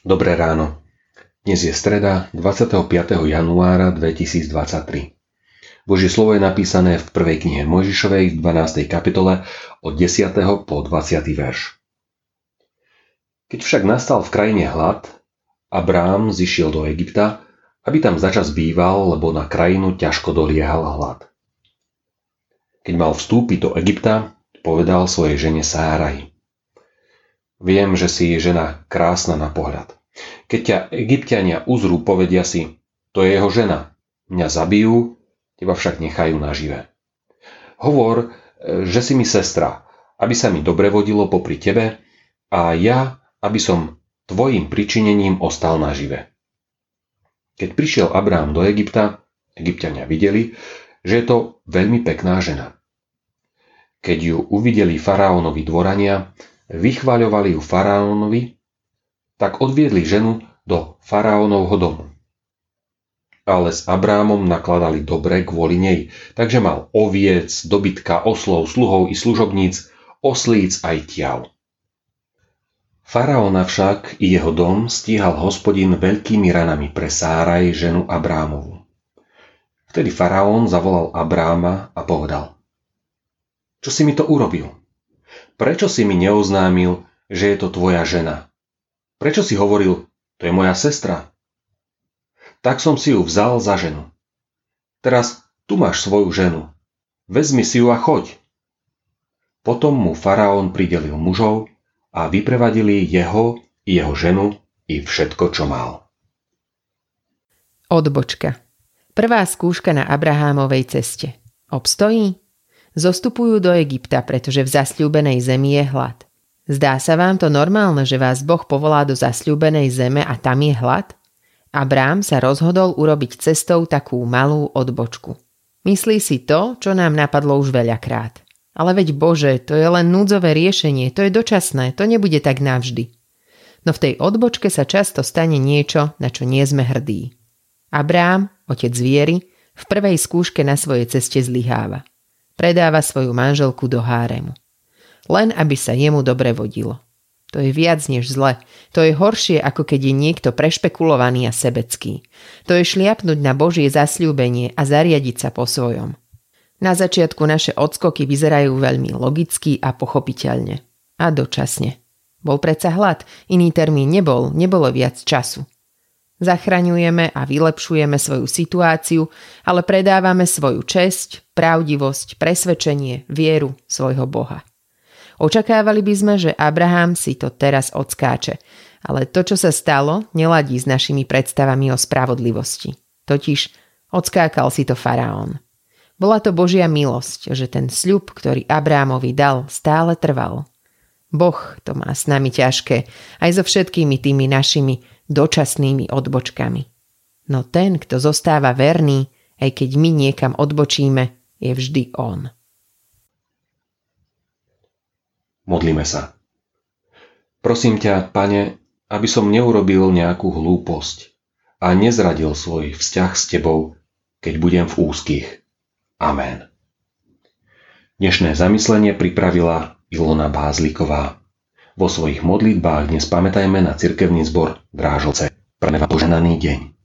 Dobré ráno. Dnes je streda 25. januára 2023. Božie slovo je napísané v prvej knihe Mojžišovej v 12. kapitole od 10. po 20. verš. Keď však nastal v krajine hlad, Abrám zišiel do Egypta, aby tam začas býval, lebo na krajinu ťažko doliehal hlad. Keď mal vstúpiť do Egypta, povedal svojej žene Sáraj. Viem, že si žena krásna na pohľad. Keď ťa egyptiania uzrú, povedia si, to je jeho žena. Mňa zabijú, teba však nechajú nažive. Hovor, e, že si mi sestra, aby sa mi dobre vodilo popri tebe a ja, aby som tvojim pričinením ostal nažive. Keď prišiel Abrám do Egypta, egyptiania videli, že je to veľmi pekná žena. Keď ju uvideli faraónovi dvorania, vychváľovali ju faraónovi, tak odviedli ženu do faraónovho domu. Ale s Abrámom nakladali dobre kvôli nej, takže mal oviec, dobytka, oslov, sluhov i služobníc, oslíc aj tiav. Faraóna však i jeho dom stíhal hospodin veľkými ranami pre Sáraj, ženu Abrámovu. Vtedy faraón zavolal Abráma a povedal Čo si mi to urobil? Prečo si mi neoznámil, že je to tvoja žena? Prečo si hovoril, to je moja sestra? Tak som si ju vzal za ženu. Teraz tu máš svoju ženu. Vezmi si ju a choď. Potom mu faraón pridelil mužov a vyprevadili jeho jeho ženu i všetko, čo mal. Odbočka. Prvá skúška na Abrahámovej ceste. Obstojí? Zostupujú do Egypta, pretože v zasľúbenej zemi je hlad. Zdá sa vám to normálne, že vás Boh povolá do zasľúbenej zeme a tam je hlad? Abrám sa rozhodol urobiť cestou takú malú odbočku. Myslí si to, čo nám napadlo už veľakrát. Ale veď Bože, to je len núdzové riešenie, to je dočasné, to nebude tak navždy. No v tej odbočke sa často stane niečo, na čo nie sme hrdí. Abrám, otec viery, v prvej skúške na svojej ceste zlyháva. Predáva svoju manželku do háremu. Len aby sa jemu dobre vodilo. To je viac než zle. To je horšie, ako keď je niekto prešpekulovaný a sebecký. To je šliapnúť na Božie zasľúbenie a zariadiť sa po svojom. Na začiatku naše odskoky vyzerajú veľmi logicky a pochopiteľne. A dočasne. Bol predsa hlad, iný termín nebol, nebolo viac času. Zachraňujeme a vylepšujeme svoju situáciu, ale predávame svoju česť, pravdivosť, presvedčenie, vieru svojho Boha. Očakávali by sme, že Abraham si to teraz odskáče, ale to, čo sa stalo, neladí s našimi predstavami o spravodlivosti. Totiž odskákal si to faraón. Bola to Božia milosť, že ten sľub, ktorý Abrámovi dal, stále trval. Boh to má s nami ťažké, aj so všetkými tými našimi dočasnými odbočkami. No ten, kto zostáva verný, aj keď my niekam odbočíme, je vždy on. Modlíme sa. Prosím ťa, pane, aby som neurobil nejakú hlúposť a nezradil svoj vzťah s tebou, keď budem v úzkých. Amen. Dnešné zamyslenie pripravila Ilona Bázliková. Vo svojich modlitbách dnes pamätajme na cirkevný zbor Drážoce. Preme poženaný deň.